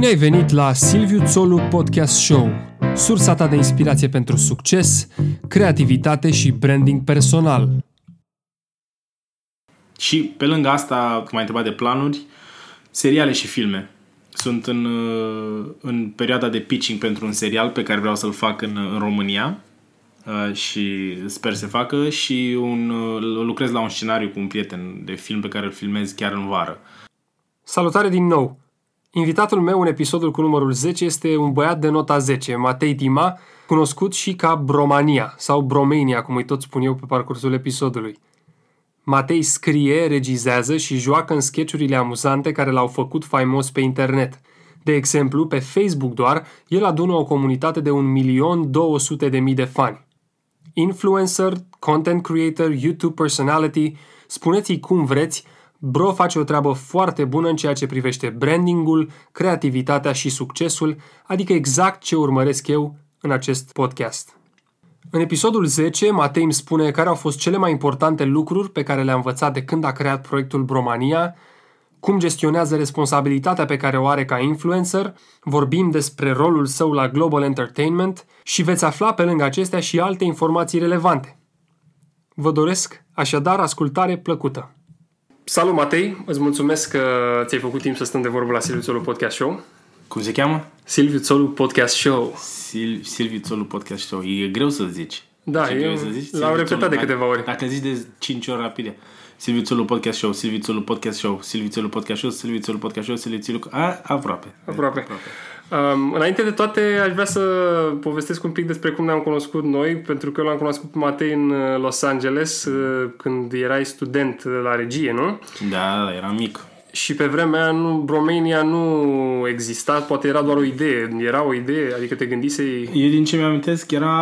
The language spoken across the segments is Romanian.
Bine ai venit la Silviu Țolu Podcast Show, sursa ta de inspirație pentru succes, creativitate și branding personal. Și pe lângă asta, cum ai întrebat de planuri, seriale și filme. Sunt în, uh, în perioada de pitching pentru un serial pe care vreau să-l fac în, în România uh, și sper să facă și un, uh, lucrez la un scenariu cu un prieten de film pe care îl filmez chiar în vară. Salutare din nou! Invitatul meu în episodul cu numărul 10 este un băiat de nota 10, Matei Dima, cunoscut și ca Bromania sau Bromania, cum îi tot spun eu pe parcursul episodului. Matei scrie, regizează și joacă în sketchurile amuzante care l-au făcut faimos pe internet. De exemplu, pe Facebook doar, el adună o comunitate de 1.200.000 de fani. Influencer, content creator, YouTube personality, spuneți-i cum vreți, Bro face o treabă foarte bună în ceea ce privește brandingul, creativitatea și succesul, adică exact ce urmăresc eu în acest podcast. În episodul 10, Matei îmi spune care au fost cele mai importante lucruri pe care le-a învățat de când a creat proiectul Bromania, cum gestionează responsabilitatea pe care o are ca influencer, vorbim despre rolul său la Global Entertainment și veți afla pe lângă acestea și alte informații relevante. Vă doresc așadar ascultare plăcută! Salut, Matei! Îți mulțumesc că ți-ai făcut timp să stăm de vorbă la Silviu Țolu Podcast Show. Cum se cheamă? Silviu Țolu Podcast Show. Sil- Silviu Țolu Podcast Show. E greu să zici. Da, Ce eu greu să zici? l-am Silviu repetat Țolu. de câteva ori. Dacă zici de 5 ori rapide. Silviu Țolu Podcast Show, Silviu Țolu Podcast Show, Silviu Țolu Podcast Show, Silviu Țolu Podcast Show, Silviu Țolu... A, aproape. Aproape. Um, înainte de toate, aș vrea să povestesc un pic despre cum ne-am cunoscut noi, pentru că eu l-am cunoscut pe Matei în uh, Los Angeles uh, când erai student la regie, nu? Da, da, eram mic. Și pe vremea aia nu, Romania nu exista, poate era doar o idee. Era o idee, adică te gândisei... Eu din ce mi-amintesc era...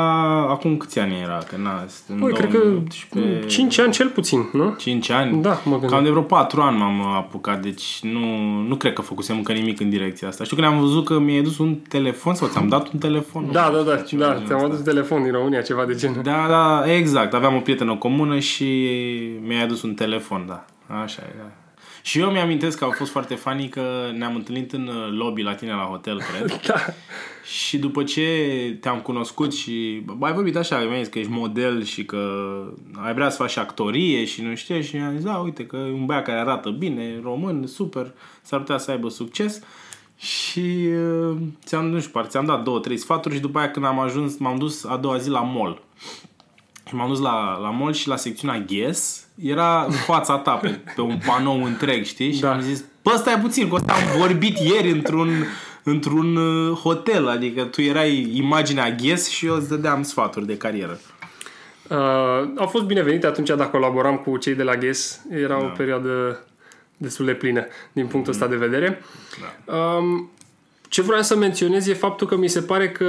Acum câți ani era? Că na, în Păi, cred că 2018, 5 ani cel puțin, nu? 5 ani? Da, mă gândesc. Cam de vreo 4 ani m-am apucat, deci nu, nu cred că făcusem încă nimic în direcția asta. Știu că ne-am văzut că mi-ai dus un telefon sau ți-am dat un telefon. nu Da, știu, da, da, ceva da, de genul ți-am ăsta. adus telefon din România, ceva de genul. Da, da, exact. Aveam o prietenă comună și mi-a adus un telefon, da. Așa e, da. Și eu mi-amintesc că au fost foarte funny că ne-am întâlnit în uh, lobby la tine la hotel, cred. Da. Și după ce te-am cunoscut și bă, ai vorbit așa, mi-ai zis că ești model și că ai vrea să faci și actorie și nu știu și am zis, da, uite că e un băiat care arată bine, român, super, s-ar putea să aibă succes. Și uh, ți-am, nu știu, parcă ți-am dat două, trei sfaturi și după aia când am ajuns, m-am dus a doua zi la mall. Și m-am dus la, la mall și la secțiunea Guess era în fața ta pe, pe un panou întreg, știi? Și Da. am zis, bă, stai puțin, că ăsta am vorbit ieri într-un, într-un uh, hotel, adică tu erai imaginea Guess și eu îți dădeam sfaturi de carieră. Uh, au fost binevenite atunci dacă colaboram cu cei de la GES. Era Da. o perioadă destul de plină din punctul ăsta de vedere. Da. Um, ce vreau să menționez e faptul că mi se pare că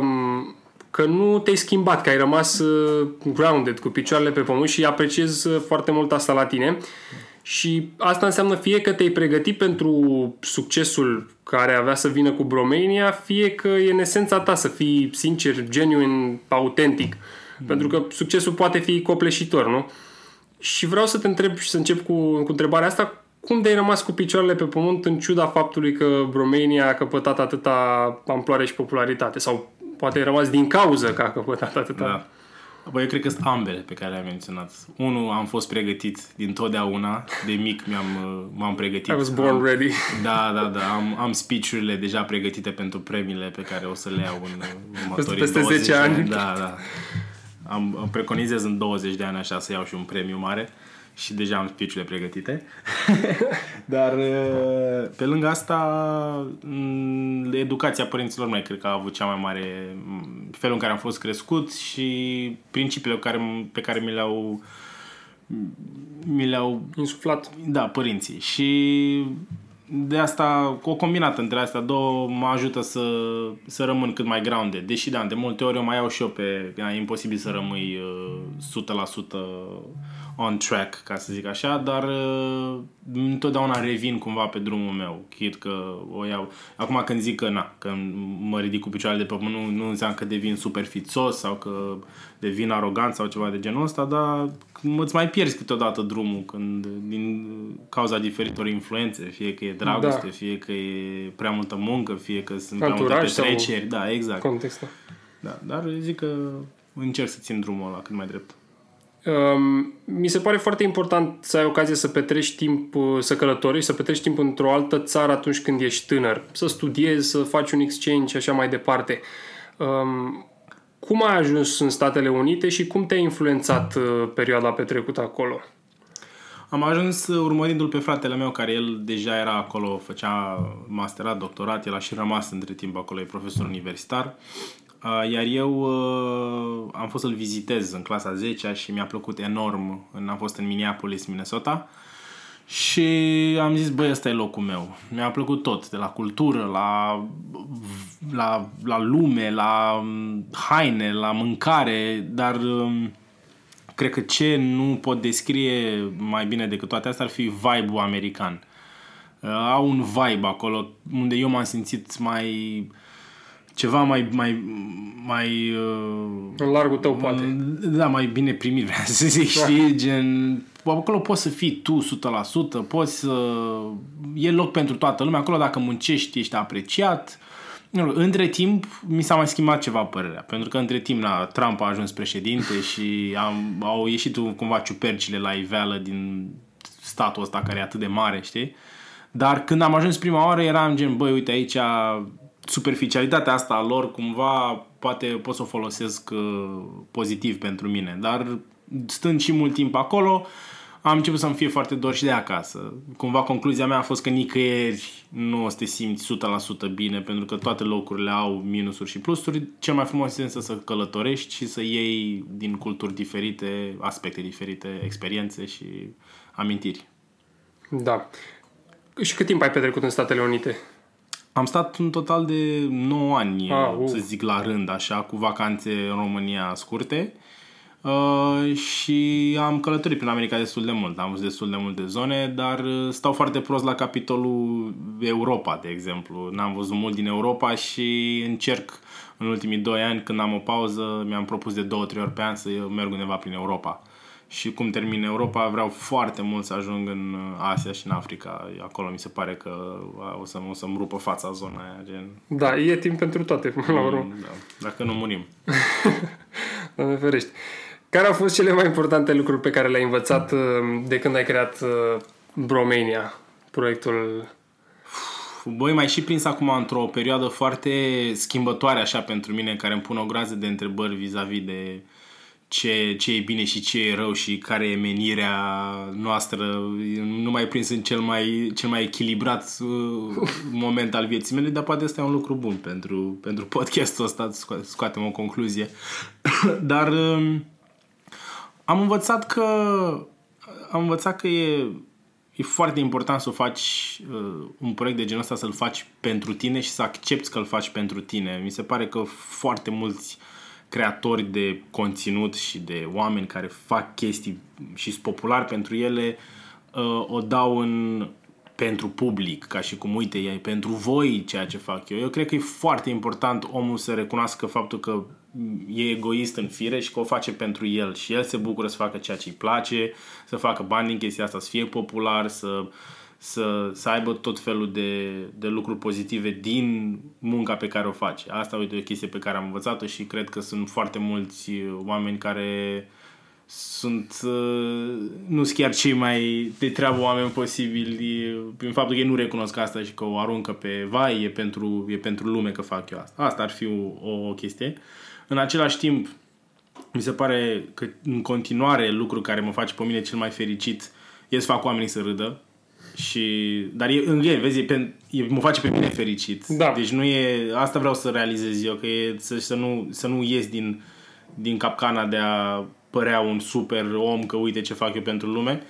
um, că nu te-ai schimbat, că ai rămas uh, grounded, cu picioarele pe pământ și apreciez uh, foarte mult asta la tine. Și asta înseamnă fie că te-ai pregătit pentru succesul care avea să vină cu Bromania, fie că e în esența ta să fii sincer, genuine, autentic. Pentru că succesul poate fi copleșitor, nu? Și vreau să te întreb și să încep cu, cu întrebarea asta. Cum de-ai rămas cu picioarele pe pământ în ciuda faptului că Romania a căpătat atâta amploare și popularitate? Sau poate ai rămas din cauză că a căpătat atâta? Da. Bă, eu cred că sunt ambele pe care le-am menționat. Unul, am fost pregătit din totdeauna. De mic mi-am, uh, m-am pregătit. I was born am, ready. Da, da, da. Am, am speech-urile deja pregătite pentru premiile pe care o să le iau în uh, următorii Peste 20 10 de ani. Da, da. Am, am preconizez în 20 de ani așa să iau și un premiu mare și deja am speech-urile pregătite. Dar uh, pe lângă asta m, educația părinților mei cred că a avut cea mai mare m, felul în care am fost crescut și principiile pe care, pe care mi le-au mi le-au Insuflat. da, părinții. Și de asta, cu o combinată între astea două, mă ajută să, să rămân cât mai grounded. Deși, da, de multe ori eu mai iau și eu pe... Da, e imposibil să rămâi uh, 100% on track, ca să zic așa, dar uh, întotdeauna revin cumva pe drumul meu. Chit că o iau... Acum când zic că, na, că mă ridic cu picioarele de pe pământ, nu, nu înseamnă că devin super fițos sau că devin arogant sau ceva de genul ăsta, dar îți mai pierzi câteodată drumul când, din cauza diferitor influențe, fie că e dragoste, da. fie că e prea multă muncă, fie că sunt Anturaj prea multe petreceri. Da, exact. Contextul. Da, dar zic că încerc să țin drumul ăla cât mai drept. Um, mi se pare foarte important să ai ocazie să petreci timp, uh, să călătorești, să petreci timp într-o altă țară atunci când ești tânăr. Să studiezi, să faci un exchange și așa mai departe. Um, cum ai ajuns în Statele Unite și cum te-a influențat uh, perioada petrecută acolo? Am ajuns uh, urmărindu-l pe fratele meu, care el deja era acolo, făcea masterat, doctorat, el a și rămas între timp acolo, e profesor universitar. Uh, iar eu uh, am fost să-l vizitez în clasa 10 și mi-a plăcut enorm. Am fost în Minneapolis, Minnesota. Și am zis, băi, ăsta e locul meu. Mi-a plăcut tot, de la cultură, la, la, la lume, la um, haine, la mâncare, dar um, cred că ce nu pot descrie mai bine decât toate astea ar fi vibe-ul american. Uh, au un vibe acolo unde eu m-am simțit mai ceva mai mai mai uh, în largul tău poate. Da, mai bine primit, vreau să zic, da. știi, gen acolo poți să fii tu 100%, poți să e loc pentru toată lumea, acolo dacă muncești ești apreciat. Între timp, mi s-a mai schimbat ceva părerea, pentru că între timp, na, Trump a ajuns președinte și am, au ieșit cumva ciupercile la iveală din statul ăsta care e atât de mare, știi? Dar când am ajuns prima oară eram gen, băi, uite aici superficialitatea asta a lor cumva poate pot să o folosesc uh, pozitiv pentru mine, dar stând și mult timp acolo, am început să-mi fie foarte dor și de acasă. Cumva concluzia mea a fost că nicăieri nu o să te simți 100% bine, pentru că toate locurile au minusuri și plusuri. Cel mai frumos este să călătorești și să iei din culturi diferite, aspecte diferite, experiențe și amintiri. Da. Și cât timp ai petrecut în Statele Unite? Am stat un total de 9 ani, ah, uh. să zic, la rând, așa, cu vacanțe în România scurte. Uh, și am călătorit prin America destul de mult. Am văzut destul de multe zone, dar uh, stau foarte prost la capitolul Europa, de exemplu. N-am văzut mult din Europa și încerc în ultimii 2 ani, când am o pauză, mi-am propus de 2-3 ori pe an să merg undeva prin Europa și cum termin Europa, vreau foarte mult să ajung în Asia și în Africa. Acolo mi se pare că o, să, o să-mi rupă fața zona aia. Gen... Da, e timp pentru toate, până la urmă. Da, dacă nu murim. Doamne ferești. Care au fost cele mai importante lucruri pe care le-ai învățat uh, de când ai creat uh, Bromania, proiectul Băi, mai și prins acum într-o perioadă foarte schimbătoare așa pentru mine, care îmi pun o groază de întrebări vis-a-vis de ce, ce e bine și ce e rău și care e menirea noastră. Nu mai prins în cel mai, cel mai echilibrat uh, moment al vieții mele, dar poate asta e un lucru bun pentru, pentru podcastul ăsta, scoatem o concluzie. dar uh, am învățat că am învățat că e, e foarte important să faci uh, un proiect de genul ăsta, să-l faci pentru tine și să accepti că îl faci pentru tine. Mi se pare că foarte mulți uh, creatori de conținut și de oameni care fac chestii și sunt populari pentru ele, uh, o dau în pentru public, ca și cum, uite, e pentru voi ceea ce fac eu. Eu cred că e foarte important omul să recunoască faptul că e egoist în fire și că o face pentru el și el se bucură să facă ceea ce îi place, să facă bani din chestia asta, să fie popular, să uh, să, să aibă tot felul de, de lucruri pozitive din munca pe care o face. Asta uite, o chestie pe care am învățat-o și cred că sunt foarte mulți oameni care sunt uh, nu sunt chiar cei mai de treabă oameni posibili prin faptul că ei nu recunosc asta și că o aruncă pe vai, e pentru, e pentru lume că fac eu asta. Asta ar fi o, o chestie. În același timp, mi se pare că în continuare lucru care mă face pe mine cel mai fericit e să fac oamenii să râdă și, dar e, în el, vezi, e, e, mă face pe mine fericit. Da. Deci nu e, asta vreau să realizez eu, că e să, să, nu, să nu ies din, din capcana de a părea un super om, că uite ce fac eu pentru lume.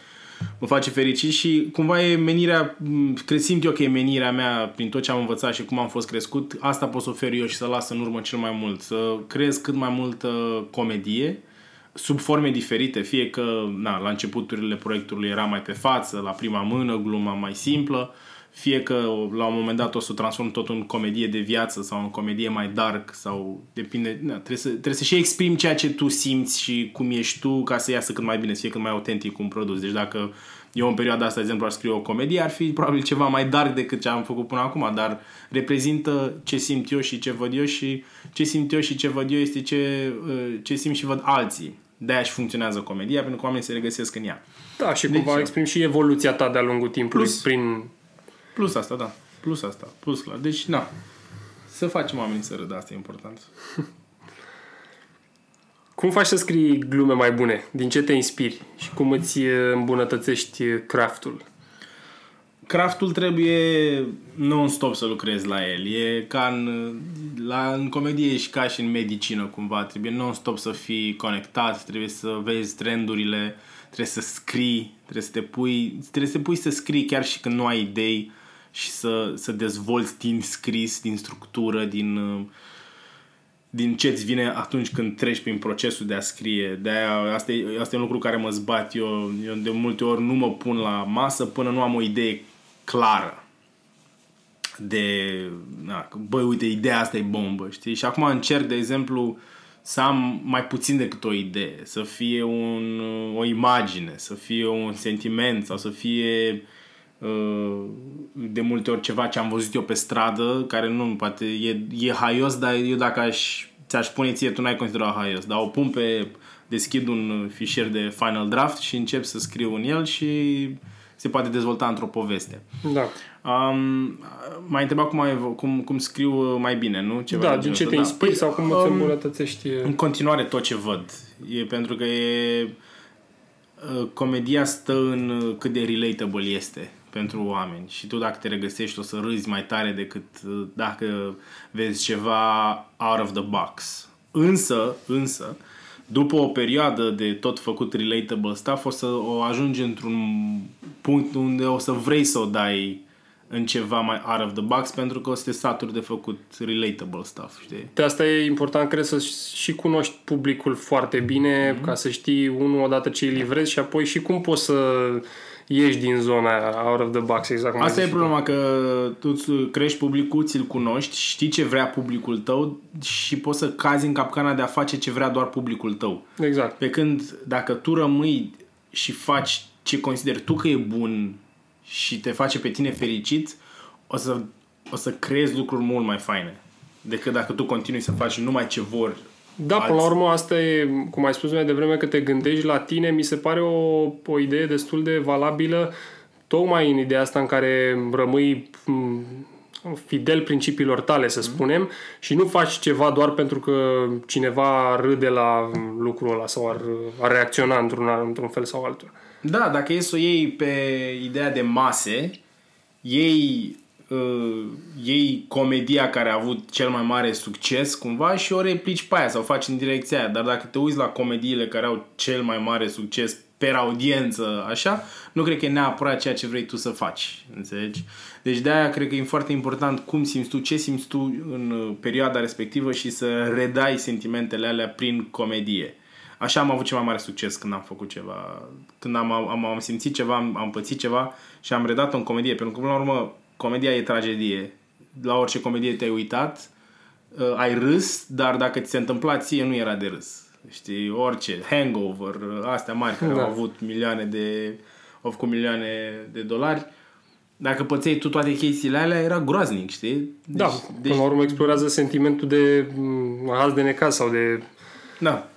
Mă face fericit și cumva e menirea, cred, simt eu că e menirea mea prin tot ce am învățat și cum am fost crescut, asta pot să ofer eu și să las în urmă cel mai mult. Să creez cât mai multă comedie, sub forme diferite, fie că na, la începuturile proiectului era mai pe față, la prima mână, gluma mai simplă, fie că la un moment dat o să o transform tot în comedie de viață sau în comedie mai dark sau depinde, na, trebuie, să, trebuie să și exprimi ceea ce tu simți și cum ești tu ca să iasă cât mai bine, să fie cât mai autentic un produs. Deci dacă eu în perioada asta, de exemplu, ar scrie o comedie, ar fi probabil ceva mai dark decât ce am făcut până acum, dar reprezintă ce simt eu și ce văd eu și ce simt eu și ce văd eu este ce, uh, ce simt și văd alții. De-aia și funcționează comedia, pentru că oamenii se regăsesc în ea. Da, și deci, cumva exprimi și evoluția ta de-a lungul timpului plus, prin... Plus asta, da. Plus asta. Plus clar. Deci, na. Să facem oamenii să râdă, asta e important. Cum faci să scrii glume mai bune? Din ce te inspiri? Și cum îți îmbunătățești craftul? Craftul trebuie non-stop să lucrezi la el. E ca în, la, în comedie și ca și în medicină cumva. Trebuie non-stop să fii conectat, trebuie să vezi trendurile, trebuie să scrii, trebuie să te pui, trebuie să te pui să scrii chiar și când nu ai idei și să, să dezvolți din scris, din structură, din uh, din ce îți vine atunci când treci prin procesul de a scrie. De aia, asta, e, asta e un lucru care mă zbat. Eu, eu de multe ori nu mă pun la masă până nu am o idee clară de, na, băi, uite, ideea asta e bombă, știi? Și acum încerc, de exemplu, să am mai puțin decât o idee, să fie un, o imagine, să fie un sentiment sau să fie uh, de multe ori ceva ce am văzut eu pe stradă, care nu, poate e, e haios, dar eu dacă aș, ți-aș spune ție, tu n-ai considerat haios, dar o pun pe, deschid un fișier de final draft și încep să scriu în el și se poate dezvolta într-o poveste. Da. Um, mai întreba cum, cum, cum scriu mai bine, nu? Ceva da, din ce te da. inspiri sau cum îți um, îmbunătățești? În continuare tot ce văd. E pentru că e... Uh, comedia stă în cât de relatable este pentru oameni și tu dacă te regăsești o să râzi mai tare decât uh, dacă vezi ceva out of the box. Însă, însă, după o perioadă de tot făcut relatable stuff, o să o ajungi într-un punct unde o să vrei să o dai în ceva mai out of the box pentru că o să te saturi de făcut relatable stuff, știi? De asta e important, cred, să și cunoști publicul foarte bine, mm-hmm. ca să știi, unul, odată ce îi livrezi și apoi și cum poți să ieși din zona out of the box, exact cum Asta e problema, că tu crești publicul, ți-l cunoști, știi ce vrea publicul tău și poți să cazi în capcana de a face ce vrea doar publicul tău. Exact. Pe când dacă tu rămâi și faci ce consideri tu că e bun și te face pe tine fericit, o să, o să creezi lucruri mult mai faine decât dacă tu continui să faci numai ce vor da, alții. până la urmă asta e, cum ai spus mai devreme, că te gândești la tine, mi se pare o, o idee destul de valabilă tocmai în ideea asta în care rămâi fidel principiilor tale, să mhm. spunem, mm. și nu faci ceva doar pentru că cineva râde la lucrul ăla sau ar, ar reacționa într-un, într-un fel sau altul. Da, dacă e să o iei pe ideea de mase, ei uh, iei comedia care a avut cel mai mare succes cumva și o replici pe aia sau faci în direcția aia. Dar dacă te uiți la comediile care au cel mai mare succes per audiență, așa, nu cred că e neapărat ceea ce vrei tu să faci. Înțelegi? Deci de-aia cred că e foarte important cum simți tu, ce simți tu în uh, perioada respectivă și să redai sentimentele alea prin comedie. Așa am avut cel mai mare succes când am făcut ceva, când am, am, am simțit ceva, am, am pățit ceva și am redat-o în comedie, pentru că până la urmă comedia e tragedie. La orice comedie te-ai uitat, uh, ai râs, dar dacă ți se întâmpla ție, nu era de râs. Știi, orice, hangover, uh, astea mari care da. au avut milioane de, au făcut milioane de dolari, dacă pățeai tu toate chestiile alea, era groaznic, știi? Deci, da, deci... până la urmă explorează sentimentul de mm, haz de necaz sau de... Da.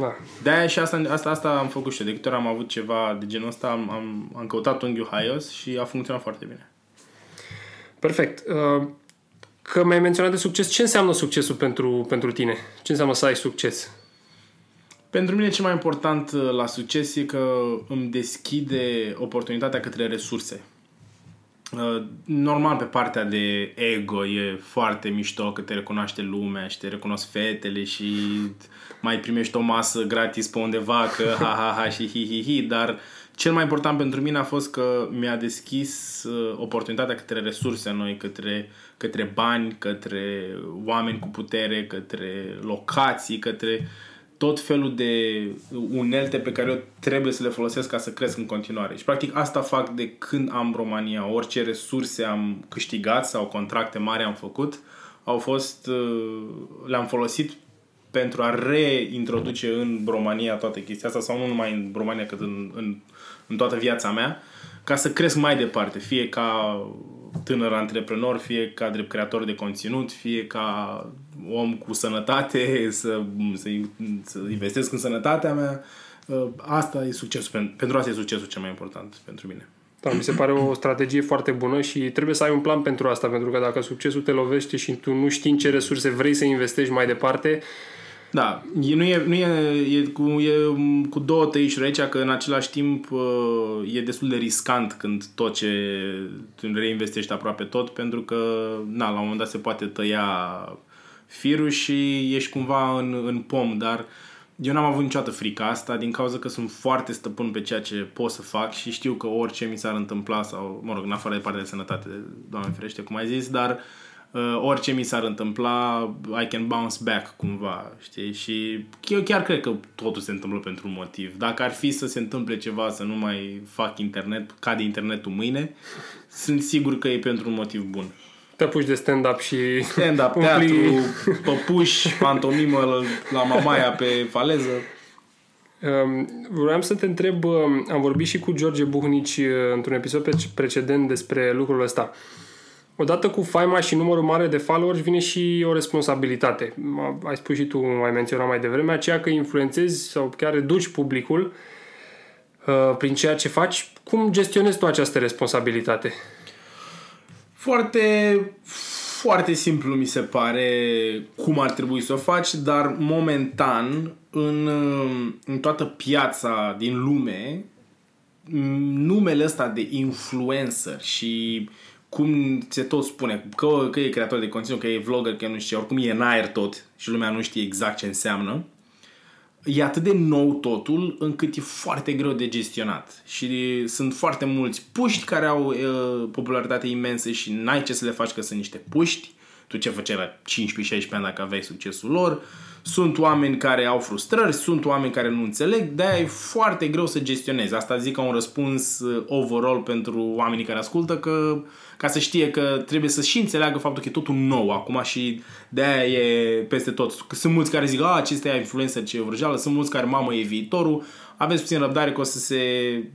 Da. De-aia și asta, asta, asta am făcut și eu. De câte ori am avut ceva de genul ăsta, am, am, am căutat unghiul haios și a funcționat foarte bine. Perfect. Uh, că mi-ai menționat de succes, ce înseamnă succesul pentru, pentru tine? Ce înseamnă să ai succes? Pentru mine cel mai important uh, la succes e că îmi deschide oportunitatea către resurse. Uh, normal pe partea de ego e foarte mișto că te recunoaște lumea și te recunosc fetele și mai primești o masă gratis pe undeva că ha ha ha și hi hi hi, dar cel mai important pentru mine a fost că mi-a deschis uh, oportunitatea către resurse noi, către, către bani, către oameni cu putere, către locații, către tot felul de unelte pe care eu trebuie să le folosesc ca să cresc în continuare. Și practic asta fac de când am România. Orice resurse am câștigat sau contracte mari am făcut, au fost, uh, le-am folosit pentru a reintroduce în România toată chestia asta sau nu numai în România, cât în, în, în toată viața mea, ca să cresc mai departe, fie ca tânăr antreprenor, fie ca drept creator de conținut, fie ca om cu sănătate, să, să, să investesc în sănătatea mea. Uh, asta e succesul. Pentru asta e succesul cel mai important pentru mine. Da, mi se pare o strategie foarte bună și trebuie să ai un plan pentru asta, pentru că dacă succesul te lovește și tu nu știi în ce resurse vrei să investești mai departe, da, e, nu, e, nu e, e, cu, e cu două tăișuri aici, că în același timp uh, e destul de riscant când tot ce tu reinvestești aproape tot, pentru că na, la un moment dat se poate tăia firul și ești cumva în, în pom, dar eu n-am avut niciodată frica asta din cauza că sunt foarte stăpân pe ceea ce pot să fac și știu că orice mi s-ar întâmpla sau, mă rog, în afară de partea de sănătate, doamne ferește, cum ai zis, dar uh, uh, orice mi s-ar întâmpla, I can bounce back cumva, știi? Și eu chiar cred că totul se întâmplă pentru un motiv. Dacă ar fi să se întâmple ceva, să nu mai fac internet, cade internetul mâine, sunt sigur că e pentru un motiv bun. Te apuci de stand-up și Stand-up, umpli... teatru, păpuși, pantomimă la mamaia pe faleză. Um, vreau să te întreb, um, am vorbit și cu George Buhnici uh, într-un episod precedent despre lucrul ăsta. Odată cu faima și numărul mare de followers vine și o responsabilitate. Ai spus și tu, ai menționat mai devreme, aceea că influențezi sau chiar reduci publicul uh, prin ceea ce faci. Cum gestionezi tu această responsabilitate? Foarte, foarte simplu mi se pare cum ar trebui să o faci, dar momentan în, în toată piața din lume numele ăsta de influencer și uh, cum se tot spune, că, că e creator de conținut, că e vlogger, că nu știu, oricum e în aer tot și lumea nu știe exact ce înseamnă, e atât de nou totul încât e foarte greu de gestionat. Și sunt foarte mulți puști care au uh, popularitate imensă și n-ai ce să le faci că sunt niște puști, tu ce făceai la 15-16 ani dacă aveai succesul lor, sunt oameni care au frustrări, sunt oameni care nu înțeleg, de-aia e foarte greu să gestionezi. Asta zic ca un răspuns overall pentru oamenii care ascultă, că ca să știe că trebuie să și înțeleagă faptul că e totul nou acum și de-aia e peste tot. Sunt mulți care zic, a, acestea influencer ce vrăjeală, sunt mulți care, mamă, e viitorul, aveți puțin răbdare că o să se,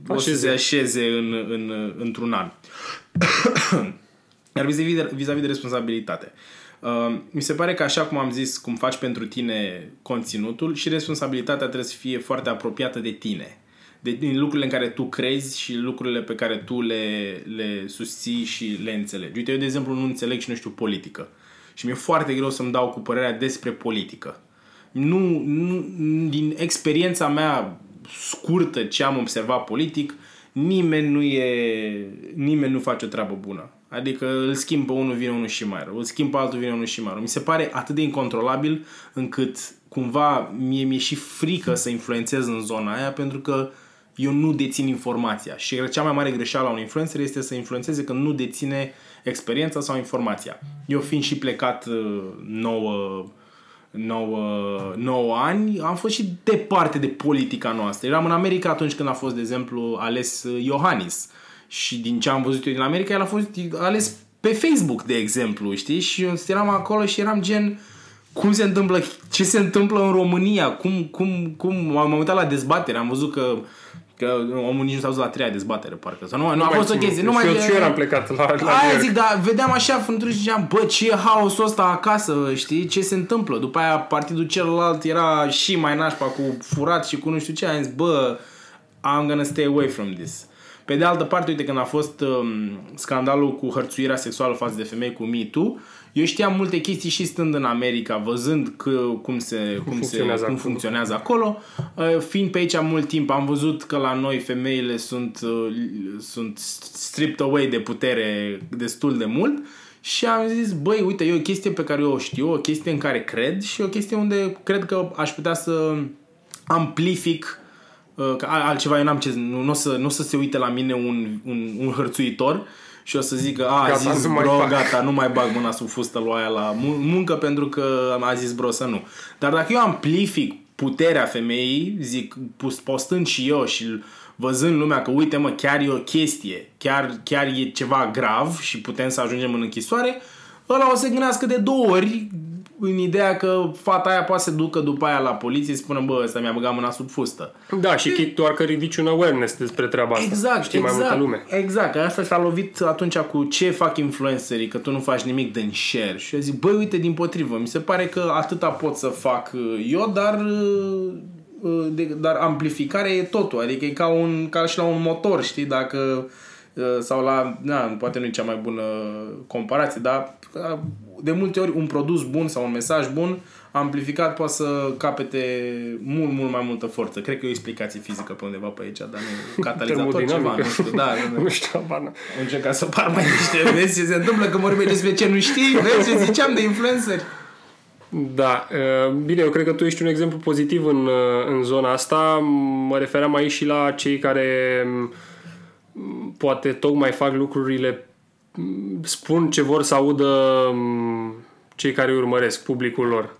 o să se așeze în, în, într-un an. Iar vis-a-vis de, vis-a-vis de responsabilitate. Uh, mi se pare că așa cum am zis, cum faci pentru tine conținutul și responsabilitatea trebuie să fie foarte apropiată de tine de, din lucrurile în care tu crezi și lucrurile pe care tu le, le susții și le înțelegi. Uite, eu, de exemplu, nu înțeleg și nu știu politică. Și mi-e foarte greu să-mi dau cu părerea despre politică. Nu, nu, din experiența mea scurtă ce am observat politic, nimeni nu e, nimeni nu face o treabă bună. Adică îl schimb pe unul, vine unul și mai rău. Îl schimb pe altul, vine unul și mai rău. Mi se pare atât de incontrolabil încât cumva mie mi-e și frică să influențez în zona aia pentru că uh, eu nu dețin informația. Și cea mai mare greșeală a unui influencer este să influențeze când nu deține experiența sau informația. Eu fiind și plecat 9, 9, 9 ani, am fost și departe de politica noastră. Eram în America atunci când a fost, de exemplu, ales uh, Iohannis. Și din ce am văzut eu din America, el a fost ales pe Facebook, de exemplu, știi? Și eu eram acolo și eram gen cum se întâmplă, ce se întâmplă în România, cum, cum, cum, m-am uitat la dezbatere, am văzut că Că omul nici nu s-a dus la treia dezbatere, parcă. Sau nu, nu, nu a fost o chestie. Nu mai, eu, eu eram plecat la, la Aia zic, dar vedeam așa frânturi și ziceam, bă, ce e haosul ăsta acasă, știi? Ce se întâmplă? După aia partidul celălalt era și mai nașpa cu furat și cu nu știu ce. Am zis, bă, I'm gonna stay away from this. Pe de altă parte, uite, când a fost um, scandalul cu hărțuirea sexuală față de femei cu Me Too, eu știam multe chestii și stând în America, văzând că, cum, se, cum, funcționează, se, cum funcționează acolo. Uh, fiind pe aici mult timp, am văzut că la noi femeile sunt, uh, sunt stripped away de putere destul de mult și am zis, băi, uite, e o chestie pe care eu o știu, o chestie în care cred și o chestie unde cred că aș putea să amplific uh, că altceva eu n-am ce, nu, nu, o să, nu o să se uite la mine un, un, un hărțuitor, și o să zică, a, gata, zis bro, mai gata, nu mai bag mâna sub fustă lui aia la muncă pentru că a zis bro să nu. Dar dacă eu amplific puterea femeii, zic, pus- postând și eu și văzând lumea că uite mă, chiar e o chestie, chiar, chiar e ceva grav și putem să ajungem în închisoare, ăla o să gândească de două ori în ideea că fata aia poate să ducă după aia la poliție și spună, bă, ăsta mi-a băgat mâna sub fustă. Da, și chiar doar că ridici un awareness despre treaba asta. Exact, Știi exact, mai multă lume. Exact, că asta s-a lovit atunci cu ce fac influencerii, că tu nu faci nimic din share. Și eu zic, băi, uite, din potrivă, mi se pare că atâta pot să fac uh, eu, dar uh, uh, de, dar amplificarea e totul, adică e ca, un, ca și la un motor, știi, dacă uh, sau la, na, poate nu e cea mai bună comparație, dar uh, de multe ori un produs bun sau un mesaj bun amplificat poate să capete mult, mult mai multă forță. Cred că e o explicație fizică pe undeva pe aici, dar nu catalizator ceva, Termodinamică. nu știu, da, da, da. Nu știu, habar n-am. Am încercat să par mai niște. Vezi ce se întâmplă că vorbim despre ce nu știi? Vezi ce ziceam de influenceri? Da, uh, bine, eu cred că tu ești un exemplu pozitiv în, uh, în zona asta. Mă refeream aici și la cei care m, poate tocmai fac lucrurile, m, spun ce vor să audă m, cei care îi urmăresc, publicul lor.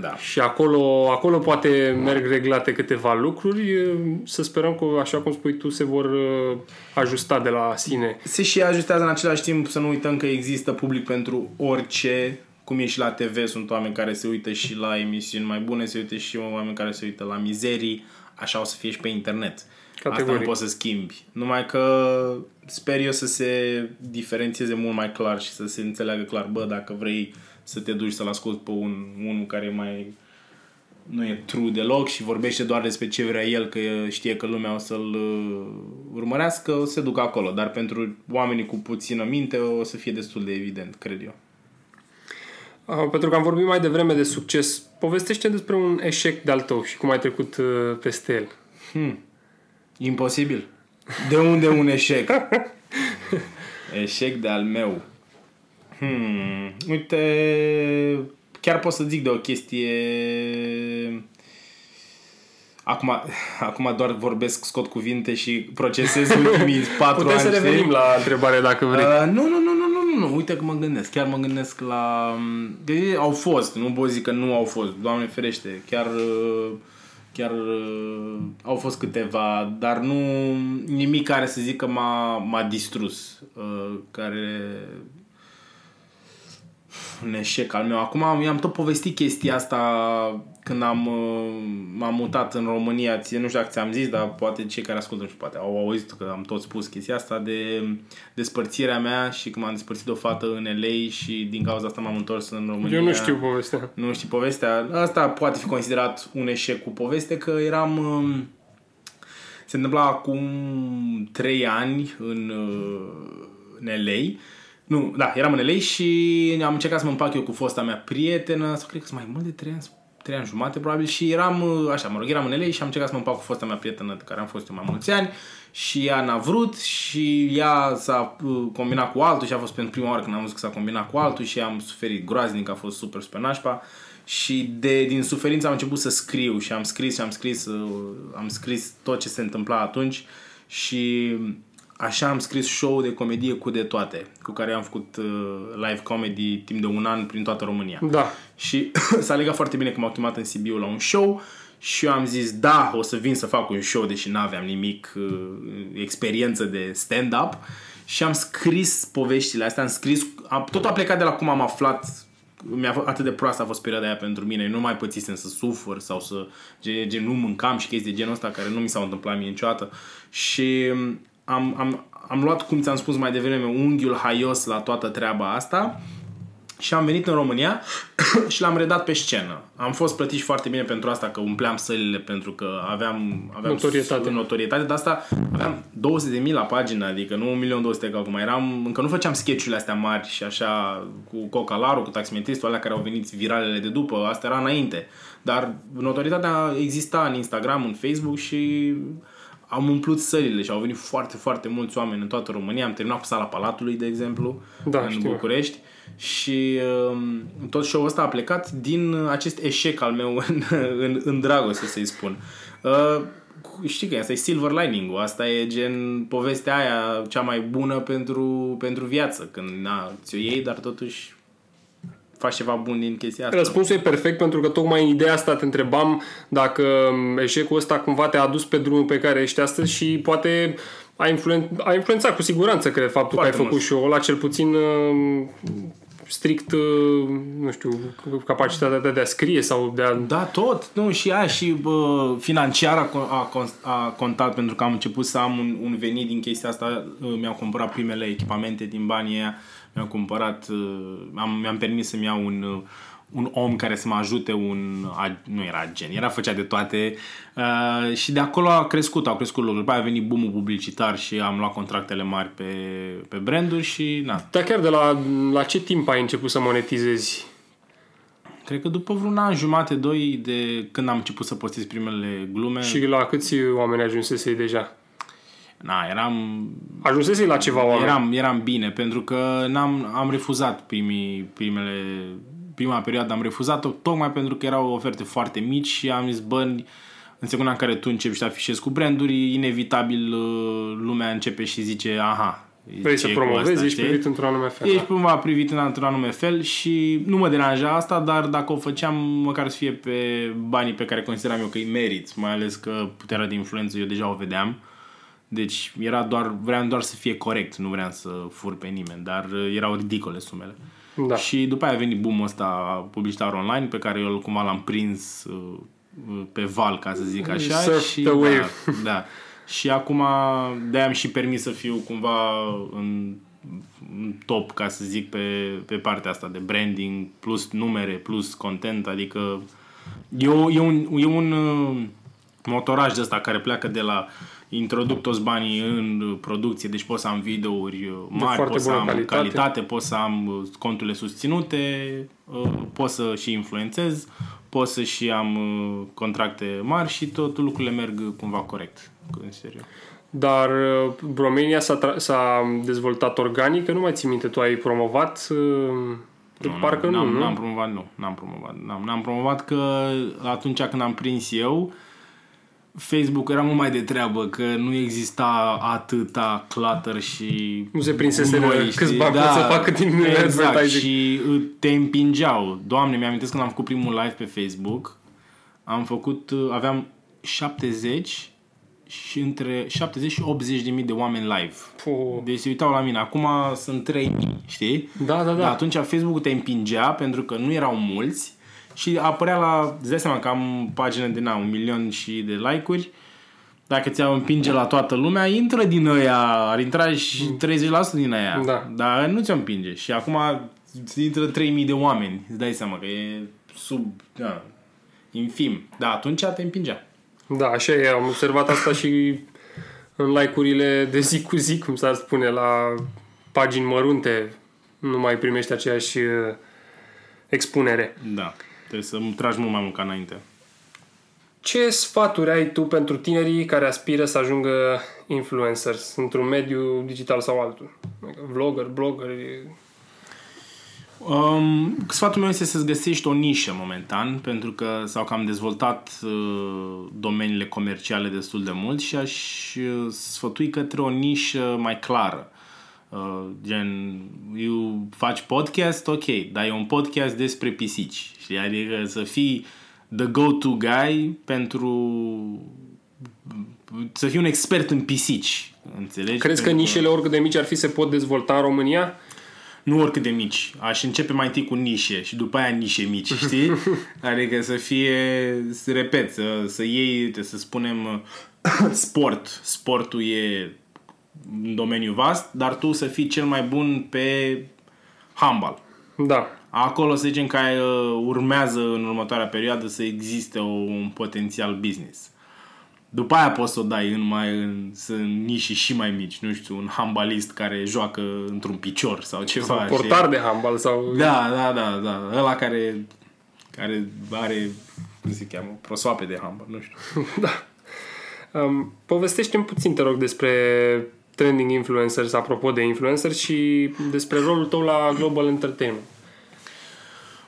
Da. Și acolo, acolo poate merg reglate câteva lucruri. uh, Să sperăm că, așa cum spui tu, se vor uh, ajusta de la sine. Se și ajustează în același timp să nu uităm că există public pentru orice, cum e și la TV, sunt oameni care se uită și la emisiuni mai bune, se uită și oameni care se uită la mizerii, așa o să fie și pe internet. Asta Categoric. nu poți să schimbi. Numai că sper eu să se diferențieze mult mai clar și să se înțeleagă clar, bă, dacă vrei să te duci să-l asculti pe un, unul care mai nu e true deloc și vorbește doar despre ce vrea el, că știe că lumea o să-l uh, urmărească, o să se ducă acolo. Dar pentru oamenii cu puțină minte o să fie destul de evident, cred eu. Uh, Pentru că am vorbit mai devreme de succes, povestește despre un eșec de-al tău și cum ai trecut uh, peste el. Hmm. Imposibil. De unde un eșec? eșec de al meu. Hmm. Uite, chiar pot să zic de o chestie... Acum, acum doar vorbesc, scot cuvinte și procesez ultimii patru Putem ani. să știi? revenim la întrebare dacă vrei. Uh, nu, nu, nu, nu, nu, nu, nu, uite că mă gândesc, chiar mă gândesc la... De, au fost, nu pot zic că nu au fost, Doamne ferește, chiar, uh, chiar uh, au fost câteva, dar nu nimic care să zic că m-a, m-a distrus, uh, care un eșec al meu. Acum am, am tot povestit chestia asta când am, uh, m-am mutat în România. Ție, nu știu dacă ți-am zis, dar poate cei care ascultă, nu știu, poate au auzit că am tot spus chestia asta de despărțirea mea și că m-am despărțit de o fată în LA și din cauza asta m-am întors în România. Eu nu știu povestea. Nu știi povestea. Asta poate fi considerat un eșec cu poveste, că eram... um, Se întâmpla acum 3 ani în, uh, în LA. Nu, da, eram în LA și am încercat să mă împac eu cu fosta mea prietenă, sau cred că sunt mai mult de 3 ani, 3 ani jumate probabil și eram, uh, așa, mă rog, eram în LA și am încercat să mă împac cu fosta mea prietenă de care am fost eu mai mulți ani și ea n-a vrut și ea s-a uh, combinat cu altul și a fost pentru prima oară când am văzut că s-a combinat cu altul și am suferit groaznic, a fost super, super nașpa. Și de, din suferință am început să scriu și am scris și am scris, uh, am scris tot ce se întâmpla atunci și așa am scris show de comedie cu de toate, cu care am făcut uh, live comedy timp de un an prin toată România. Da. Și s-a legat foarte bine că m-au chemat în Sibiu la un show și eu am zis, da, o să vin să fac un show, deși n-aveam nimic uh, experiență de stand-up. Și am scris poveștile astea, am scris, am, totul a plecat de la cum am aflat mi-a fost atât de proastă a fost perioada aia pentru mine. Eu nu mai pățisem să sufăr sau să gen, gen, nu mâncam și chestii de genul ăsta care nu mi s-au întâmplat mie niciodată. Și am, am, am luat, cum ți-am spus mai devreme, unghiul haios la toată treaba asta și am venit în România și l-am redat pe scenă. Am fost plătiți foarte bine pentru asta, că umpleam sălile pentru că aveam, aveam Notorietate. notorietate, de asta aveam 200 de mii la pagină, adică nu 1.200.000 ca acum. Eram, încă nu făceam sketch-urile astea mari și așa cu Cocalaru, cu taximetristul, alea care au venit viralele de după, asta era înainte. Dar notorietatea exista în Instagram, în Facebook și am umplut sălile și au venit foarte, foarte mulți oameni în toată România. Am terminat cu sala Palatului, de exemplu, Da, în știu. București. Și um, tot show-ul ăsta a plecat din acest eșec al meu în, în, în dragoste, să-i spun. Uh, știi că asta e silver lining-ul, asta e gen povestea aia cea mai bună pentru, pentru viață, când na, ți-o iei, dar totuși faci ceva bun din chestia asta. Răspunsul e perfect pentru că tocmai în ideea asta te întrebam dacă eșecul ăsta cumva te-a adus pe drumul pe care ești astăzi și poate a, influen- a influențat cu siguranță, cred, faptul Foarte că ai făcut mult. show-ul ăla, cel puțin uh, strict, uh, nu știu, capacitatea ta de a scrie sau de a... Da, tot. Nu, și aia și bă, financiar a, con- a, con- a contat pentru că am început să am un, un venit din chestia asta. Uh, Mi-au cumpărat primele echipamente din banii aia. Mi-au cumpărat, uh, am, mi-am permis să-mi iau un, uh, un om care să mă ajute, un, a, nu era gen, era făcea de toate uh, și de acolo a crescut, au crescut lucrurile. După aia a venit boom publicitar și am luat contractele mari pe, pe branduri și na. Dar chiar de la, la ce timp ai început să monetizezi? Cred că după vreun an jumate, doi de când am început să postez primele glume, Și la câți oameni ajunsesei deja? Na, eram Ajunsesei la ceva oameni? Eram, eram bine, pentru că n-am, am refuzat primii, primele, prima perioadă, am refuzat-o tocmai pentru că erau oferte foarte mici și am zis, bă, în secunda în care tu începi și te afișezi cu branduri, inevitabil uh, lumea începe și zice, aha, Vrei ce să e cu promovezi, ăsta, ești știi? privit într-un anume fel. Ești da. cumva privit în într-un anume fel și nu mă deranja asta, dar dacă o făceam, măcar să fie pe banii pe care consideram eu că îi merit, mai ales că puterea de influență eu deja o vedeam. Deci era doar, vreau doar să fie corect, nu vreau să fur pe nimeni, dar uh, erau ridicole sumele. Da. Și după aia a venit boom-ul ăsta publicitar online pe care eu cumva l-am prins uh, uh, pe val, ca să zic așa. Surf și, the wave. Da, da. Și acum de-aia am și permis să fiu cumva în, în top, ca să zic, pe, pe partea asta de branding, plus numere, plus content, adică e, o, e un, e un uh, motoraj de ăsta care pleacă de la introduc toți banii în producție, deci pot să am videouri uh, mari, foarte pot să bună am calitate. calitate, calitate, pot să am uh, conturile susținute, uh, pot să și influențez, pot să și am uh, contracte mari și tot lucrurile merg cumva corect, în serios. Dar uh, Romania s-a, tra- s-a dezvoltat organic, că nu mai ții minte, tu ai promovat, uh, parcă nu, n-am, nu? N-am promovat, nu. N-am promovat. N-am, n-am promovat că atunci când am prins eu, Facebook era mult mai de treabă, că nu exista atâta clutter și Nu se prinsese gunoi, câți știi? bani pot să facă din exact, advertising. și uh, te împingeau. Doamne, mi-am când am făcut primul live pe Facebook, am făcut, uh, aveam 70 și între 70 și 80 de mii de oameni live. Puh. Deci se uitau la mine. Acum sunt 3000, știi? Da, da, Dar da. atunci Facebook te împingea pentru că nu erau mulți și apărea la... Îți dai seama că am pagină de, na, un milion și de like-uri. Dacă ți-au împinge la toată lumea, intră din ăia, ar intra și 30% din aia. Da. Dar nu ți-o împinge. Și acum intră 3000 de oameni. Îți dai seama că e sub... Da, infim. Da, atunci te împingea. Da, așa e. Am observat asta și în like-urile de zi cu zi, cum s-ar spune, la pagini mărunte. Nu mai primești aceeași uh, expunere. Da. Trebuie să tragi mult mai mult ca înainte. Ce sfaturi ai tu pentru tinerii care aspiră să ajungă influencers într-un mediu digital sau altul? Adică Vlogger, blogger, Um, sfatul meu este să-ți găsești o nișă momentan, pentru că sau că am dezvoltat uh, domeniile comerciale destul de mult și aș uh, sfătui către o nișă mai clară. Uh, gen, eu faci podcast, ok, dar e un podcast despre pisici. Știi? Adică să fii the go-to guy pentru să fii un expert în pisici. Înțelegi? Crezi că Pentru nișele, oricât de mici ar fi, se pot dezvolta în România? nu oricât de mici. Aș începe mai întâi cu nișe și după aia nișe mici, știi? adică să fie, să repet, să, să iei, să spunem, sport. Sportul e un domeniu vast, dar tu să fii cel mai bun pe handball. Da. Acolo să zicem că uh, urmează în următoarea perioadă să existe o, un potențial business. După aia poți să o dai în mai în, în nișii și mai mici, nu știu, un handbalist care joacă într-un picior sau ceva. Sau știi? portar de handbal sau... Da, da, da, da. Ăla care, care are, cum se cheamă, prosoape de handbal, nu știu. da. Um, povestește-mi puțin, te rog, despre trending influencers, apropo de influencers și despre rolul tău la Global Entertainment.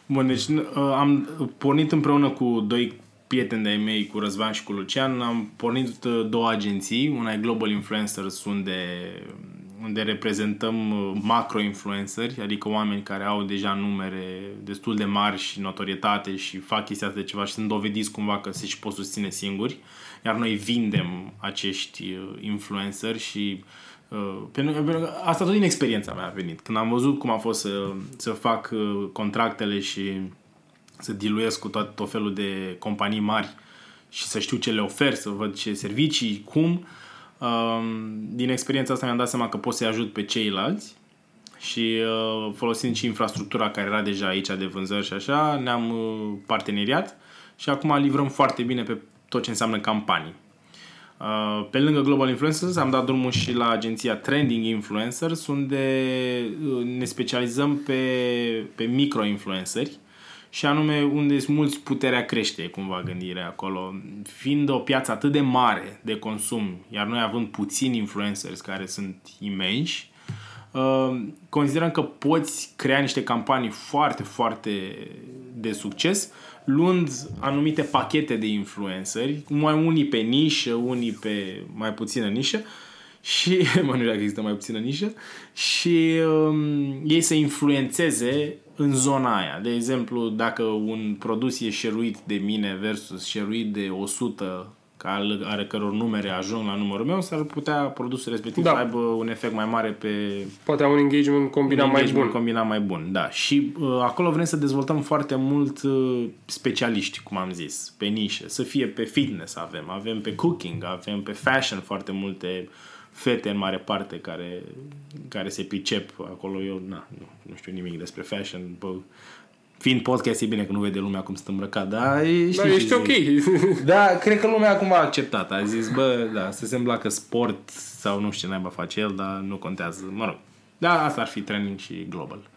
Bun, deci uh, am pornit împreună cu doi prieteni de-ai mei, cu Răzvan și cu Lucian, am pornit uh, două agenții. Una e Global Influencers, unde unde reprezentăm uh, macro-influenceri, adică oameni care au deja numere destul de mari și notorietate și fac chestia asta de ceva și sunt dovediți cumva că se și pot susține singuri, iar noi vindem acești uh, influenceri și uh, pentru, pentru că asta tot din experiența mea a venit. Când am văzut cum a fost să, să fac uh, contractele și să diluiesc cu tot, tot felul de companii mari și să știu ce le ofer, să văd ce servicii, cum, Um, din experiența asta mi-am dat seama că pot să-i ajut pe ceilalți și uh, folosind și infrastructura care era deja aici de vânzări și așa, ne-am uh, parteneriat și acum livrăm foarte bine pe tot ce înseamnă campanii. Uh, pe lângă Global Influencers am dat drumul și la agenția Trending Influencers unde ne specializăm pe, pe micro-influenceri și anume unde sunt mulți puterea crește cumva gândirea acolo. Fiind o piață atât de mare de consum, iar noi având puțini influencers care sunt imensi, uh, considerăm că poți crea niște campanii foarte, foarte de succes luând anumite pachete de influenceri, mai unii pe nișă, unii pe mai puțină nișă și, mă nu că există mai puțină nișă, și um, ei să influențeze în zona aia. De exemplu, dacă un produs e șeruit de mine versus șeruit de 100 care are căror numere ajung la numărul meu, s-ar putea produsul respectiv da. să aibă un efect mai mare pe... Poate un engagement combinat un engagement mai bun. combinat mai bun, da. Și uh, acolo vrem să dezvoltăm foarte mult uh, specialiști, cum am zis, pe nișe. Să fie pe fitness avem, avem pe cooking, avem pe fashion foarte multe fete în mare parte care, care se pricep acolo. Eu na, nu, nu știu nimic despre fashion. Bă, fiind podcast, e bine că nu vede lumea cum sunt îmbrăcat, dar e, știi da, ești ok. da, cred că lumea acum a acceptat. A zis, bă, da, să se îmbracă sport sau nu știu ce naiba face el, dar nu contează. Mă rog. Da, asta ar fi trending și global.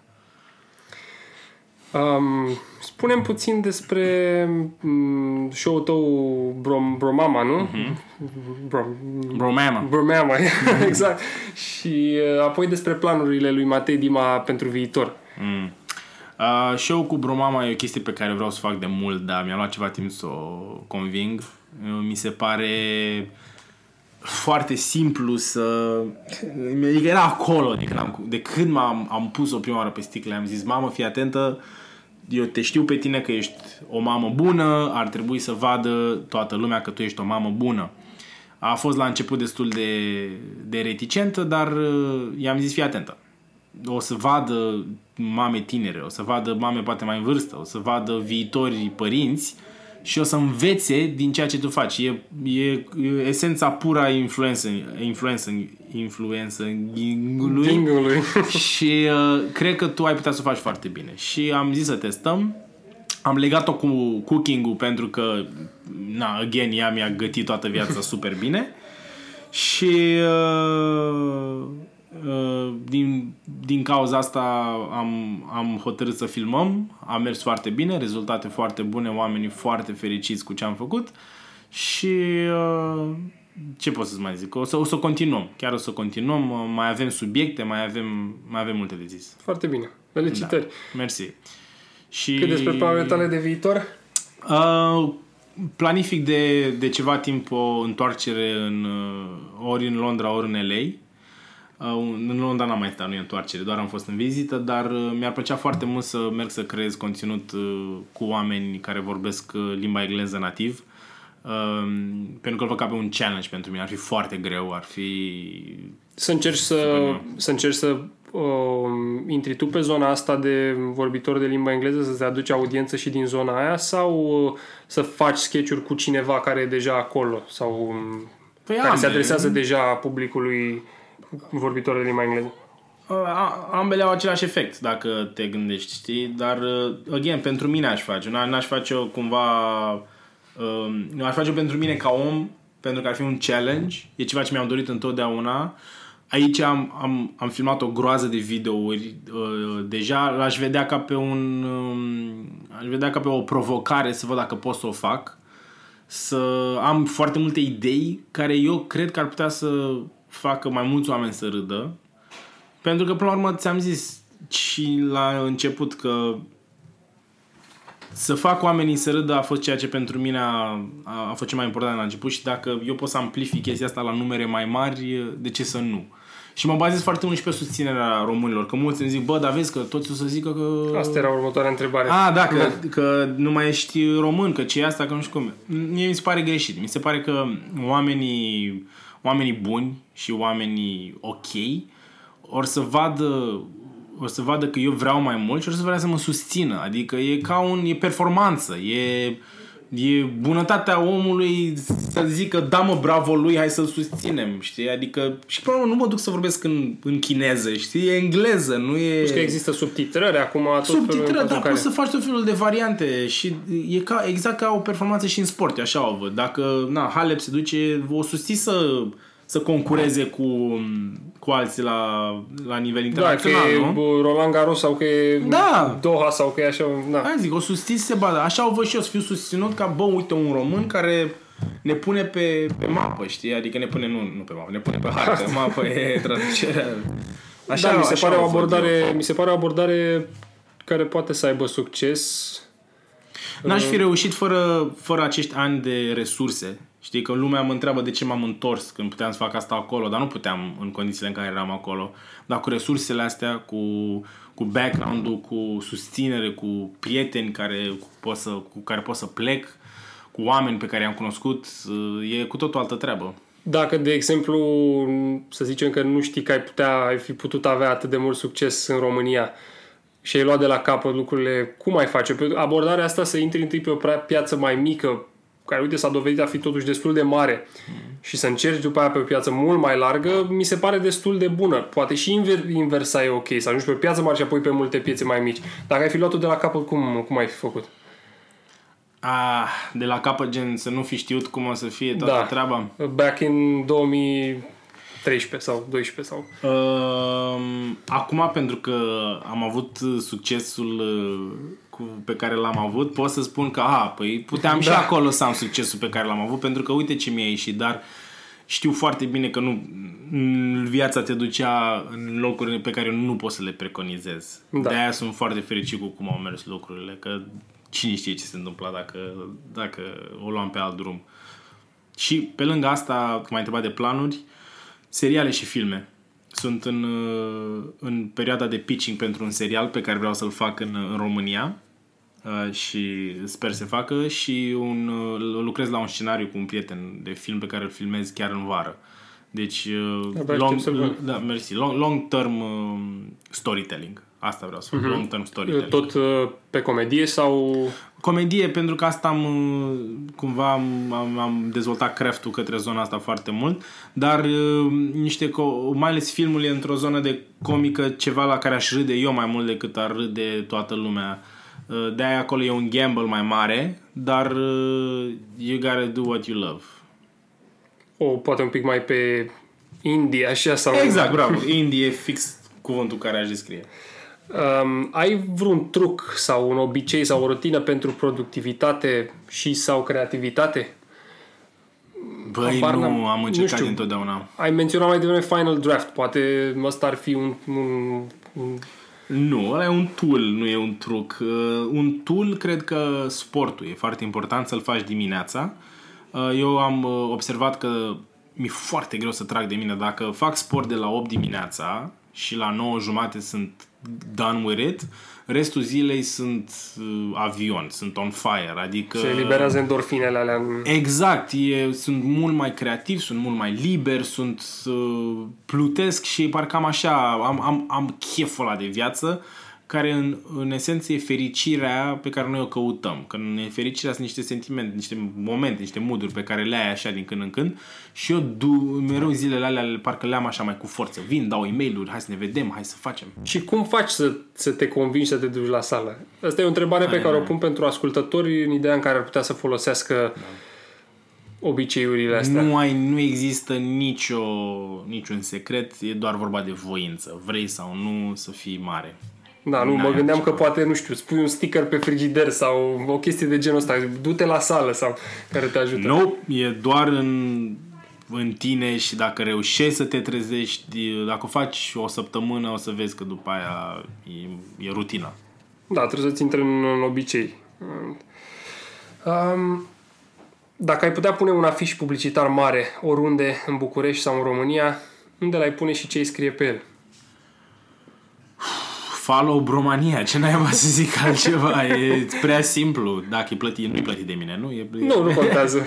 Um, spunem puțin despre um, show-ul tău Brom, Bromama, nu? Mm-hmm. Brom, Bromama. Bromama, exact. și uh, apoi despre planurile lui Matei Dima pentru viitor. Mm. Uh, show cu Bromama e o chestie pe care vreau să fac de mult, dar mi-a luat ceva timp să o conving. Uh, mi se pare foarte simplu să... Adică era acolo de când, am, de când m-am am pus-o prima oară pe sticlă. Am zis, mamă, fii atentă, eu te știu pe tine că ești o mamă bună, ar trebui să vadă toată lumea că tu ești o mamă bună. A fost la început destul de, de reticentă, dar uh, i-am zis fii atentă. O să vadă mame tinere, o să vadă mame poate mai în vârstă, o să vadă viitori părinți și o să învețe din ceea ce tu faci. E, e, e esența pura influență, influență, influență-ului și uh, cred că tu ai putea să o faci foarte bine. Și am zis să testăm. Am legat-o cu cooking-ul pentru că, na, again, ea mi-a gătit toată viața super bine. Și uh, uh, din, din cauza asta am, am hotărât să filmăm. A mers foarte bine, rezultate foarte bune, oamenii foarte fericiți cu ce am făcut. Și uh, ce pot să-ți mai zic? O să, o să continuăm. Chiar o să continuăm. Mai avem subiecte, mai avem, mai avem multe de zis. Foarte bine. Felicitări. Da. Mersi. Și... Cât despre planurile tale de viitor? Uh, planific de, de ceva timp o întoarcere în, uh, ori în Londra, ori în LA. Uh, în Londra n-am mai stat, nu e întoarcere, doar am fost în vizită, dar uh, mi-ar plăcea foarte mult să merg să creez conținut cu oameni care vorbesc limba engleză nativ Um, pentru că îl văd ca pe un challenge pentru mine. Ar fi foarte greu, ar fi... Să încerci să, să, încerci să uh, intri tu pe zona asta de vorbitor de limba engleză, să-ți aduci audiență și din zona aia sau uh, să faci sketch cu cineva care e deja acolo sau um, păi care ambele. se adresează deja publicului vorbitor de limba engleză? Uh, ambele au același efect, dacă te gândești, știi? Dar, uh, again, pentru mine aș face. N-aș face-o cumva Uh, aș face pentru mine ca om, pentru că ar fi un challenge. E ceva ce mi-am dorit întotdeauna. Aici am, am, am filmat o groază de videouri uh, deja. L-aș vedea ca pe un... Uh, aș vedea ca pe o provocare să văd dacă pot să o fac. Să am foarte multe idei care eu cred că ar putea să facă mai mulți oameni să râdă. Pentru că, până la urmă, ți-am zis și la început că să fac oamenii să râdă a fost ceea ce pentru mine a, a, a fost cel mai important la început și dacă eu pot să amplific chestia asta la numere mai mari, de ce să nu? Și mă bazez foarte mult și pe susținerea românilor, că mulți îmi zic, bă, dar vezi că toți o să zică că... Asta era următoarea întrebare. A, da, că, că nu mai ești român, că ce e asta, că nu știu cum. Mie mi se pare greșit. Mi se pare că oamenii, oamenii buni și oamenii ok or să vadă o să vadă că eu vreau mai mult și o să vrea să mă susțină. Adică e ca un... e performanță, e e bunătatea omului să zică da mă bravo lui, hai să-l susținem, știi? Adică și până nu mă duc să vorbesc în, în chineză, știi? E engleză, nu e... Plus că există subtitrări acum tot Subtitrări, dar care... poți să faci tot felul de variante și e ca, exact ca o performanță și în sport, așa o văd. Dacă na, Halep se duce, o susții să să concureze cu, cu alții la, la nivel internațional, da, că nu? e Roland Garros sau că e da. Doha sau că e așa... Da. Hai zic, o susții se badă. Așa o văd și eu, să fiu susținut ca, bă, uite, un român care ne pune pe, pe mapă, știi? Adică ne pune, nu, nu pe mapă, ne pune pe hartă. mapă e traducerea. Așa, da, mi se, așa pare o abordare, mi se pare o abordare care poate să aibă succes. N-aș fi reușit fără, fără acești ani de resurse Știi că lumea mă întreabă de ce m-am întors când puteam să fac asta acolo, dar nu puteam în condițiile în care eram acolo. Dar cu resursele astea, cu, cu background-ul, cu susținere, cu prieteni care cu, pot să, cu care pot să plec, cu oameni pe care i-am cunoscut, e cu tot o altă treabă. Dacă, de exemplu, să zicem că nu știi că ai, putea, ai fi putut avea atât de mult succes în România și ai luat de la capăt lucrurile, cum ai face? Abordarea asta să intri întâi pe o piață mai mică, care, uite, s-a dovedit a fi totuși destul de mare mm. și să încerci după aia pe o piață mult mai largă, mi se pare destul de bună. Poate și inver- inversa e ok, să ajungi pe o piață mare și apoi pe multe piețe mai mici. Dacă ai fi luat-o de la capăt, cum, cum ai fi făcut? Ah, de la capăt, gen, să nu fi știut cum o să fie toată da. treaba? Back in 2013 sau 12 sau... Uh, acum, pentru că am avut succesul uh, cu, pe care l-am avut, pot să spun că, aha, păi puteam da. și acolo să am succesul pe care l-am avut, pentru că uite ce mi-a ieșit, dar știu foarte bine că nu viața te ducea în locuri pe care nu poți să le preconizezi. Da. De-aia sunt foarte fericit cu cum au mers lucrurile, că cine știe ce se întâmpla dacă, dacă o luam pe alt drum. Și pe lângă asta, cum ai întrebat de planuri, seriale și filme sunt în, uh, în perioada de pitching pentru un serial pe care vreau să-l fac în, în România uh, și sper să facă și un, uh, lucrez la un scenariu cu un prieten de film pe care îl filmez chiar în vară. Deci, da, long, da, mersi, long, long term storytelling. Asta vreau să fac, uh-huh. long term storytelling. Tot uh, pe comedie sau... Comedie, pentru că asta am, uh, cumva am, am, am dezvoltat craftul către zona asta foarte mult, dar uh, niște, co- mai ales filmul e într-o zonă de comică, ceva la care aș râde eu mai mult decât ar râde toată lumea. Uh, de-aia acolo e un gamble mai mare, dar uh, you gotta do what you love. O, poate un pic mai pe indie, așa sau... Exact, bravo. Indie e fix cuvântul care aș descrie. Um, ai vreun truc sau un obicei sau o rutină pentru productivitate și sau creativitate? Băi, Apar, nu, am încercat nu știu, întotdeauna. Ai menționat mai devreme Final Draft. Poate ăsta ar fi un, un, un... Nu, ăla e un tool, nu e un truc. Uh, un tool, cred că sportul e foarte important să-l faci dimineața. Uh, eu am uh, observat că mi-e foarte greu să trag de mine. Dacă fac sport de la 8 dimineața și la 9 jumate sunt done with it, restul zilei sunt uh, avion, sunt on fire, adică... Se eliberează endorfinele alea. Exact, e, sunt mult mai creativ, sunt mult mai liber, sunt uh, plutesc și parcă am așa, am, am, am cheful ăla de viață care în, în esență e fericirea pe care noi o căutăm. Că în fericirea sunt niște sentimente, niște momente, niște moduri pe care le ai așa din când în când și eu du, mereu zilele alea parcă le am așa mai cu forță. Vin, dau e mail hai să ne vedem, hai să facem. Și cum faci să, să te convingi să te duci la sală? Asta e o întrebare Aia, pe care o pun pentru ascultători în ideea în care ar putea să folosească da obiceiurile astea. Nu, ai, nu există nicio, niciun secret, e doar vorba de voință. Vrei sau nu să fii mare. Da, nu, mă gândeam că poate, nu știu, spui un sticker pe frigider sau o chestie de genul ăsta, du-te la sală sau care te ajută. Nu, e doar în, în tine și dacă reușești să te trezești, dacă o faci o săptămână, o să vezi că după aia e, e rutina. Da, trebuie să-ți intre în, în obicei. Um, dacă ai putea pune un afiș publicitar mare oriunde în București sau în România, unde l-ai pune și ce îi scrie pe el? Follow Bromania, ce n-ai să zic altceva, e prea simplu. Dacă e plătit, nu-i plătit de mine, nu? E, Nu, nu contează.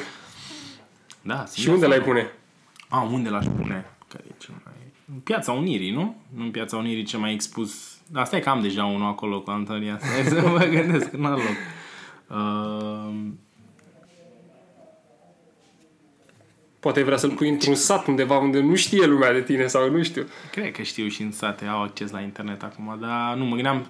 Da, și unde l-ai pune? A, unde l-aș pune? Care e cel mai... În Piața Unirii, nu? Nu în Piața Unirii ce mai expus... Da, stai că am deja unul acolo cu Antonia. Stai să mă gândesc în alt loc. Uh, Poate vrea să-l pui într-un sat undeva unde nu știe lumea de tine sau nu știu. cred că știu și în sate, au acces la internet acum, dar nu, mă gândeam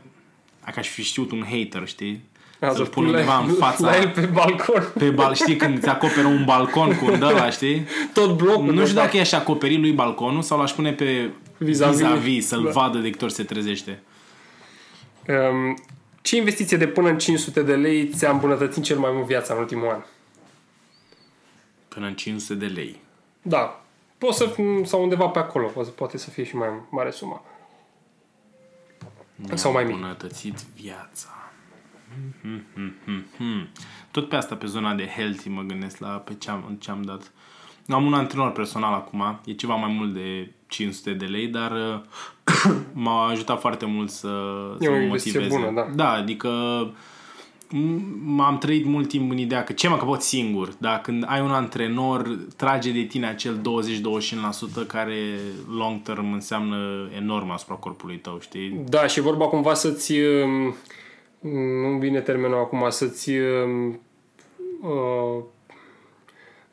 dacă aș fi știut un hater, știi? Să-l Să-l pun pui undeva în fața... La el pe balcon. Pe bal, știi când îți acoperă un balcon cu un ăla, știi? Tot blocul. Nu de știu fapt. dacă i-aș acoperi lui balconul sau l-aș pune pe Vis-a-vis. vis-a-vis, să-l Da. vadă de câte ori se trezește. Um, ce investiție de până în 500 de lei ți-a îmbunătățit cel mai mult viața în ultimul an? Până în 500 de lei. Da. Poți să, sau undeva pe acolo. Poate- Poate să fie și mai mare suma. Sau mai mic. Îmbunătățit viața. Hmm, hmm, hmm, hmm. Tot pe asta, pe zona de healthy, mă gândesc la pe ce am, ce am dat. Am un antrenor personal acum, e ceva mai mult de 500 de lei, dar uh, m-a ajutat foarte mult să, E să o mă investiție motiveze. bună, da. Da, adică m- m-am trăit mult timp în ideea că ce mă că pot singur, da, când ai un antrenor, trage de tine acel 20-25% care long term înseamnă enorm asupra corpului tău, știi? Da, și e vorba cumva să-ți... um, Nu vine termenul acum, să-ți... um, Uh,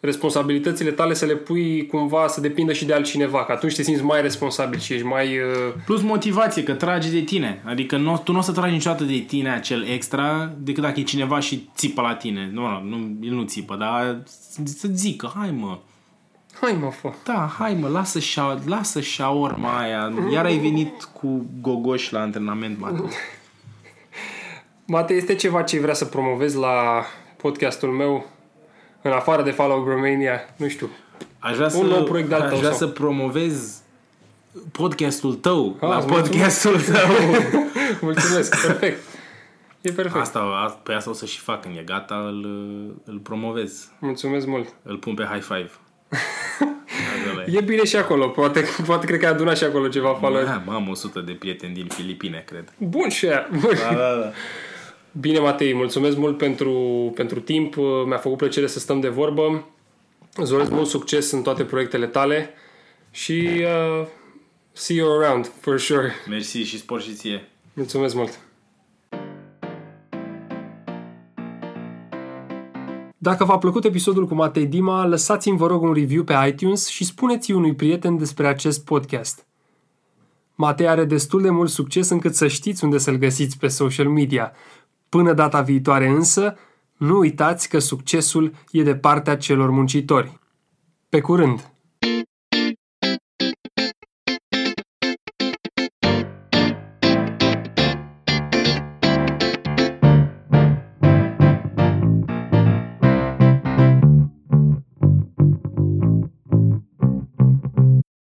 responsabilitățile tale să le pui cumva să depindă și de altcineva, că atunci te simți mai responsabil și ești mai... Uh, Plus motivație, că trage de tine. Adică nu, tu nu o să tragi niciodată de tine acel extra decât dacă e cineva și țipă la tine. Nu, nu, nu el nu țipă, dar să zică, hai mă, hai mă, fă. da, hai mă, lasă, șa, lasă șaorma aia. Iar ai venit cu gogoș la antrenament, mă. Mate, este ceva ce vrea să promovezi la podcastul meu în afară de Follow Romania? Nu știu. Aș vrea, Un nou să, proiect de-al aș tău vrea sau? să promovez podcastul tău, Ah, la îți podcastul tău. Mulțumesc, perfect. E perfect. Asta, a- pe asta o să și fac când e gata, îl, îl promovez. Mulțumesc mult. Îl pun pe high five. Acolo e. E bine și acolo. Poate, poate cred că ai adunat și acolo ceva followeri. Da, mă, am 100 de prieteni din Filipine, cred. Bun și aia. Da, da, da. Bine, Matei, mulțumesc mult pentru, pentru timp. Mi-a făcut plăcere să stăm de vorbă. Îți doresc mult succes în toate proiectele tale și uh, see you around, for sure. Mersi și spor și ție. Mulțumesc mult! Dacă v-a plăcut episodul cu Matei Dima, lăsați-mi vă rog un review pe iTunes și spuneți unui prieten despre acest podcast. Matei are destul de mult succes încât să știți unde să-l găsiți pe social media. Până data viitoare însă, nu uitați că succesul e de partea celor muncitori. Pe curând!